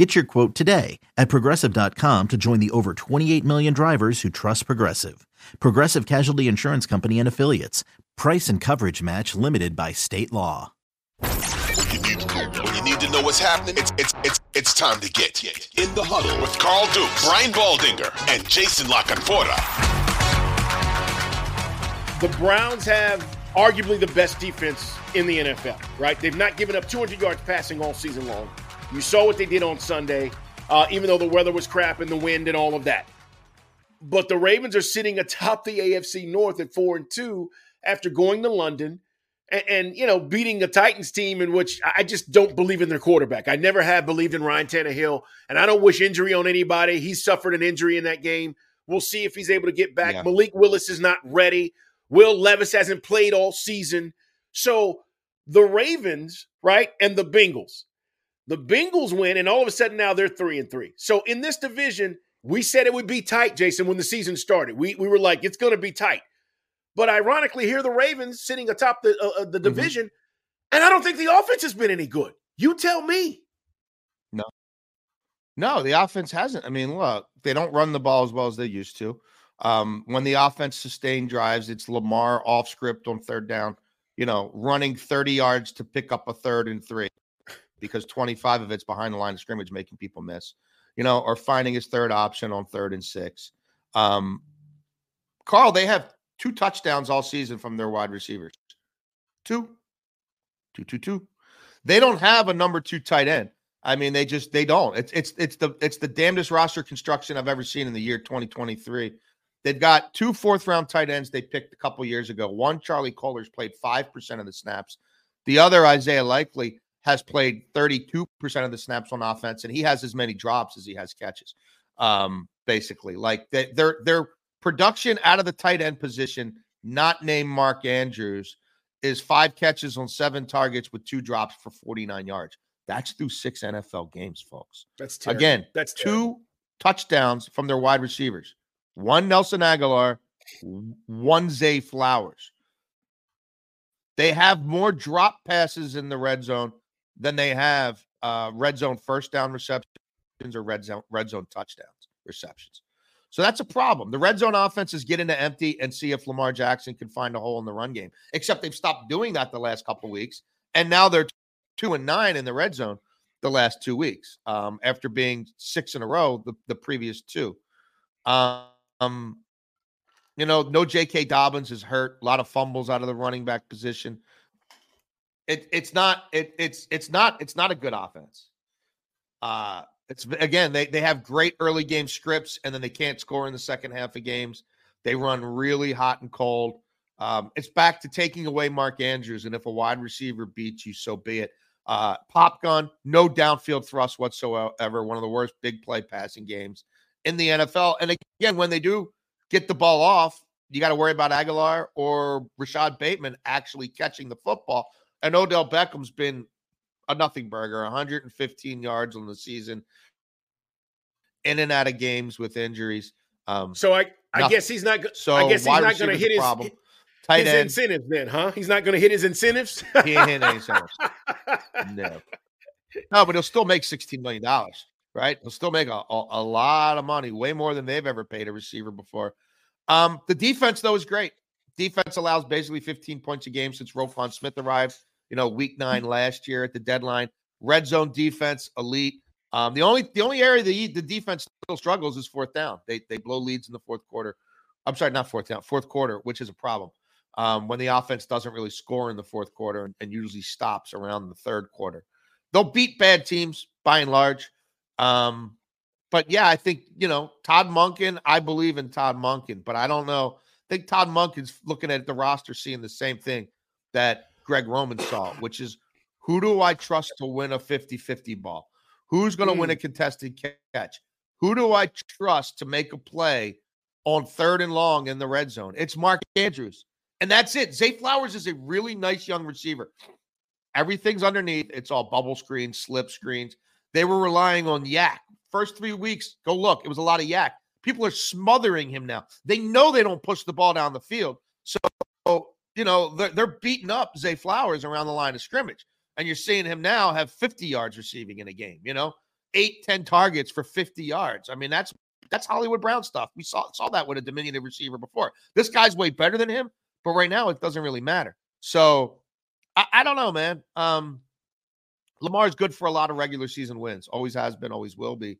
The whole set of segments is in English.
Get your quote today at progressive.com to join the over 28 million drivers who trust Progressive. Progressive Casualty Insurance Company and Affiliates. Price and coverage match limited by state law. When you need, when you need to know what's happening, it's, it's, it's, it's time to get in the huddle with Carl Duke, Brian Baldinger, and Jason La Canfora. The Browns have arguably the best defense in the NFL, right? They've not given up 200 yards passing all season long. You saw what they did on Sunday, uh, even though the weather was crap and the wind and all of that. But the Ravens are sitting atop the AFC North at four and two after going to London and, and, you know beating a Titans team in which I just don't believe in their quarterback. I never have believed in Ryan Tannehill, and I don't wish injury on anybody. He suffered an injury in that game. We'll see if he's able to get back. Yeah. Malik Willis is not ready. Will Levis hasn't played all season. So the Ravens, right, and the Bengals. The Bengals win, and all of a sudden now they're three and three. So in this division, we said it would be tight, Jason, when the season started. We we were like, it's going to be tight. But ironically, here the Ravens sitting atop the uh, uh the mm-hmm. division, mm-hmm. and I don't think the offense has been any good. You tell me. No, no, the offense hasn't. I mean, look, they don't run the ball as well as they used to. Um, when the offense sustained drives, it's Lamar off script on third down. You know, running thirty yards to pick up a third and three because twenty five of it's behind the line of scrimmage, making people miss you know, or finding his third option on third and six. Um, Carl, they have two touchdowns all season from their wide receivers. Two, two, two, two. They don't have a number two tight end. I mean, they just they don't. It's it's it's the it's the damnedest roster construction I've ever seen in the year 2023. They've got two fourth round tight ends they picked a couple years ago. One, Charlie Kolar's played five percent of the snaps. The other, Isaiah Likely, has played 32% of the snaps on offense, and he has as many drops as he has catches. Um, basically, like they, their their production out of the tight end position, not named Mark Andrews, is five catches on seven targets with two drops for 49 yards. That's through six NFL games, folks. That's terrible. again. That's terrible. two touchdowns from their wide receivers. One Nelson Agholor, one Zay Flowers. They have more drop passes in the red zone than they have uh, red zone first down receptions or red zone red zone touchdowns receptions. So that's a problem. The red zone offense is get into empty and see if Lamar Jackson can find a hole in the run game. Except they've stopped doing that the last couple weeks, and now they're two and nine in the red zone the last two weeks um, after being six in a row the, the previous two. Um, you know, no J.K. Dobbins is hurt. A lot of fumbles out of the running back position. It, it's not it, it's it's not it's not a good offense. Uh it's again they they have great early game scripts and then they can't score in the second half of games. They run really hot and cold. Um, it's back to taking away Mark Andrews, and if a wide receiver beats you, so be it. Uh, pop gun, no downfield thrust whatsoever. One of the worst big play passing games in the NFL. And again, when they do get the ball off, you got to worry about Agholor or Rashod Bateman actually catching the football. And Odell Beckham's been a nothing burger, 115 yards on the season, in and out of games with injuries. Um, so I, I guess he's not. So I guess he's not going to hit his problem. Tight his end. incentives then, huh? He's not going to hit his incentives. he ain't hitting any incentives. no, no, but he'll still make 16 million dollars, right? He'll still make a, a, a lot of money, way more than they've ever paid a receiver before. Um, the defense though is great. Defense allows basically 15 points a game since Roquan Smith arrived you know, week nine last year at the deadline. Red zone defense, elite. Um, the only the only area the the defense still struggles is fourth down. They they blow leads in the fourth quarter. I'm sorry, not fourth down, fourth quarter, which is a problem. Um, when the offense doesn't really score in the fourth quarter and, and, usually stops around the third quarter. They'll beat bad teams by and large. Um, but yeah, I think, you know, Todd Monken, I believe in Todd Monken, but I don't know. I think Todd Monken's looking at the roster, seeing the same thing that Greg Roman saw, which is who do I trust to win a 50 50 ball? Who's going to mm. win a hmm. contested catch? Who do I trust to make a play on third and long in the red zone? It's Mark Andrews. And that's it. Zay Flowers is a really nice young receiver. Everything's underneath. It's all bubble screens, slip screens. They were relying on YAC. First three weeks, go look. It was a lot of YAC. People are smothering him now. They know they don't push the ball down the field. So, you know, they're, they're beating up Zay Flowers around the line of scrimmage. And you're seeing him now have 50 yards receiving in a game, you know, eight, 10 targets for 50 yards. I mean, that's that's Hollywood Brown stuff. We saw saw that with a diminutive receiver before. This guy's way better than him, but right now it doesn't really matter. So I, I don't know, man. Um, Lamar is good for a lot of regular season wins. Always has been, always will be.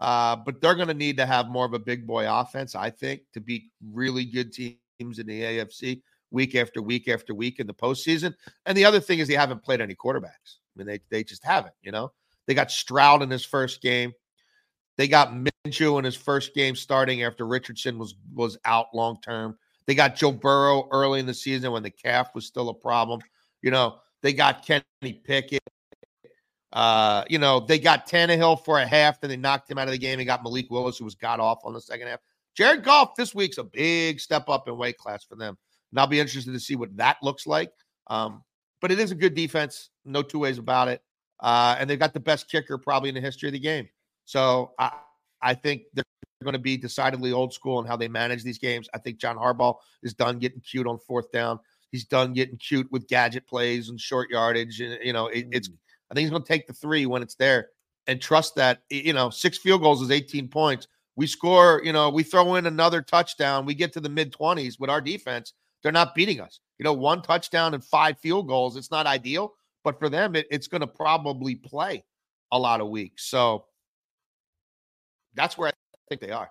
Uh, but they're going to need to have more of a big boy offense, I think, to beat really good teams in the AFC week after week after week in the postseason. And the other thing is they haven't played any quarterbacks. I mean, they they just haven't. You know, they got Stroud in his first game. They got Minshew in his first game starting after Richardson was was out long term. They got Joe Burrow early in the season when the calf was still a problem. You know, they got Kenny Pickett. Uh, you know, they got Tannehill for a half, then they knocked him out of the game and got Malik Willis, who was got off on the second half. Jared Goff this week's a big step up in weight class for them. And I'll be interested to see what that looks like. Um, but it is a good defense, no two ways about it. Uh, and they've got the best kicker probably in the history of the game. So I, I think they're going to be decidedly old school in how they manage these games. I think John Harbaugh is done getting cute on fourth down. He's done getting cute with gadget plays and short yardage. And, you know, it, it's, mm. I think he's going to take the three when it's there and trust that, you know, six field goals is 18 points. We score, you know, we throw in another touchdown. We get to the mid 20s with our defense. They're not beating us. You know, one touchdown and five field goals. It's not ideal, but for them, it, it's going to probably play a lot of weeks. So that's where I think they are.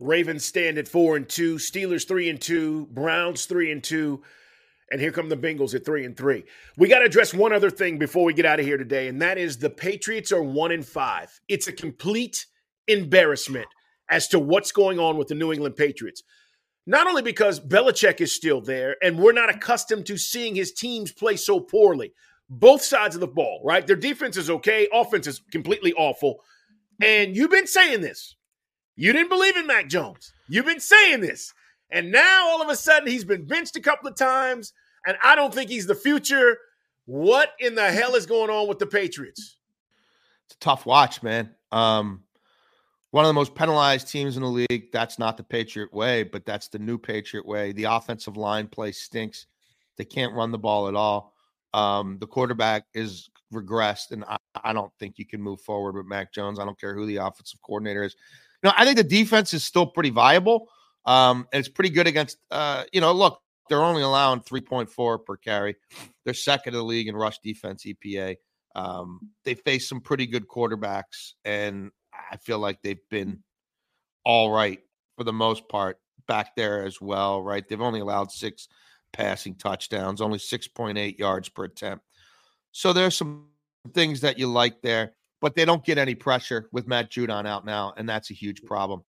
Ravens stand at four and two, Steelers three and two, Browns three and two, and here come the Bengals at three and three. We got to address one other thing before we get out of here today, and that is the Patriots are one and five. It's a complete embarrassment as to what's going on with the New England Patriots. Not only because Belichick is still there, and we're not accustomed to seeing his teams play so poorly. Both sides of the ball, right? Their defense is okay, offense is completely awful. And you've been saying this you didn't believe in Mac Jones. You've been saying this. And now all of a sudden he's been benched a couple of times, and I don't think he's the future. What in the hell is going on with the Patriots? It's a tough watch, man. Um, one of the most penalized teams in the league. That's not the Patriot way, but that's the new Patriot way. The offensive line play stinks. They can't run the ball at all. Um, the quarterback is regressed, and I, I, don't think you can move forward with Mac Jones. I don't care who the offensive coordinator is. You know, I think the defense is still pretty viable. Um, and it's pretty good against uh, you know, look, they're only allowing 3.4 per carry. They're second in the league in rush defense EPA. Um, they face some pretty good quarterbacks, and I feel like they've been all right for the most part back there as well, right? They've only allowed six passing touchdowns, only 6.8 yards per attempt. So there's some things that you like there but they don't get any pressure with Matt Judon out now, and that's a huge problem.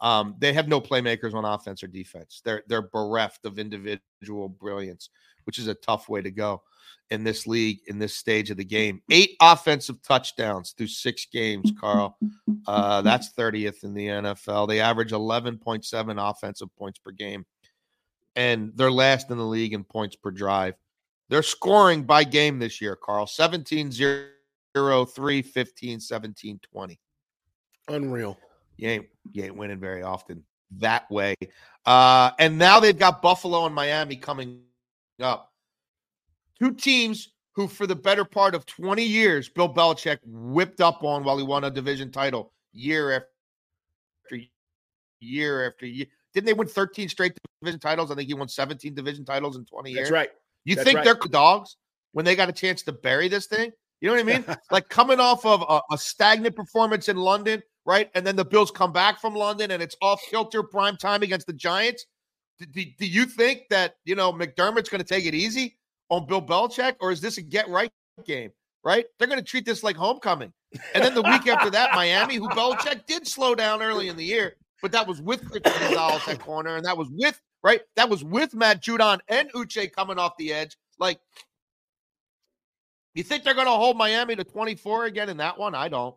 Um, they have no playmakers on offense or defense. They're they're bereft of individual brilliance, which is a tough way to go in this league in this stage of the game. Eight offensive touchdowns through six games, Carl. Uh, that's 30th in the NFL. They average 11.7 offensive points per game, and they're last in the league in points per drive. They're scoring by game this year, Carl. 17 0 0, 3, 15, 17, 20. Unreal. You ain't, you ain't winning very often that way. Uh, and now they've got Buffalo and Miami coming up. Two teams who, for the better part of 20 years, Bill Belichick whipped up on while he won a division title year after year after year. Didn't they win 13 straight division titles? I think he won 17 division titles in 20 years. That's right. You That's think right. they're dogs when they got a chance to bury this thing? You know what I mean? like coming off of a, a, stagnant performance in London, right? And then the Bills come back from London and it's off kilter prime time against the Giants. do, do you think that you know McDermott's going to take it easy on Bill Belichick, or is this a get right game? Right? They're going to treat this like homecoming. And then the week after that, Miami, who Belichick did slow down early in the year, but that was with Gonzalez at corner, and that was with right. That was with Matt Judon and Uche coming off the edge. Like, you think they're going to hold Miami to 24 again in that one? I don't.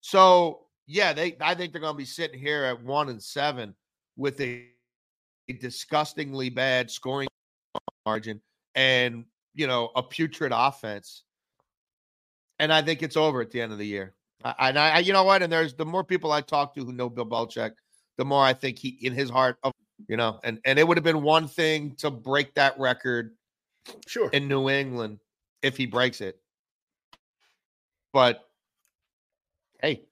So yeah, they. I think they're going to be sitting here at one and seven with a, a disgustingly bad scoring margin and you know a putrid offense. And I think it's over at the end of the year. I, and I, you know what? And there's the more people I talk to who know Bill Belichick, the more I think he, in his heart, of you know, and and it would have been one thing to break that record, sure, in New England if he breaks it. But hey,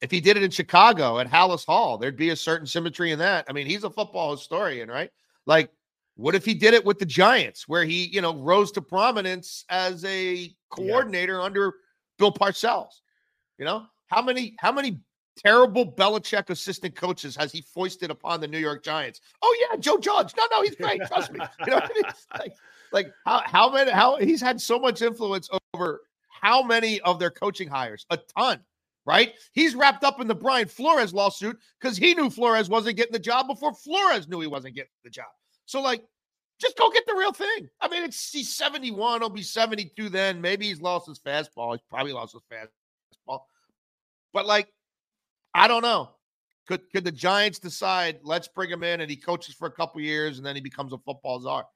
if he did it in Chicago at Halas Hall, there'd be a certain symmetry in that. I mean, he's a football historian, right? Like, what if he did it with the Giants, where he, you know, rose to prominence as a coordinator yeah. under Bill Parcells? You know, how many, how many terrible Belichick assistant coaches has he foisted upon the New York Giants? Oh yeah, Joe Judge. No, no, he's great. Trust me. You know, I mean? like, like how how many how he's had so much influence over how many of their coaching hires? A ton, right? He's wrapped up in the Brian Flores lawsuit because he knew Flores wasn't getting the job before Flores knew he wasn't getting the job. So like. Just go get the real thing. I mean, it's he's 71, he'll be 72 then. Maybe he's lost his fastball. He's probably lost his fastball. But like, I don't know. Could could the Giants decide let's bring him in and he coaches for a couple years and then he becomes a football czar?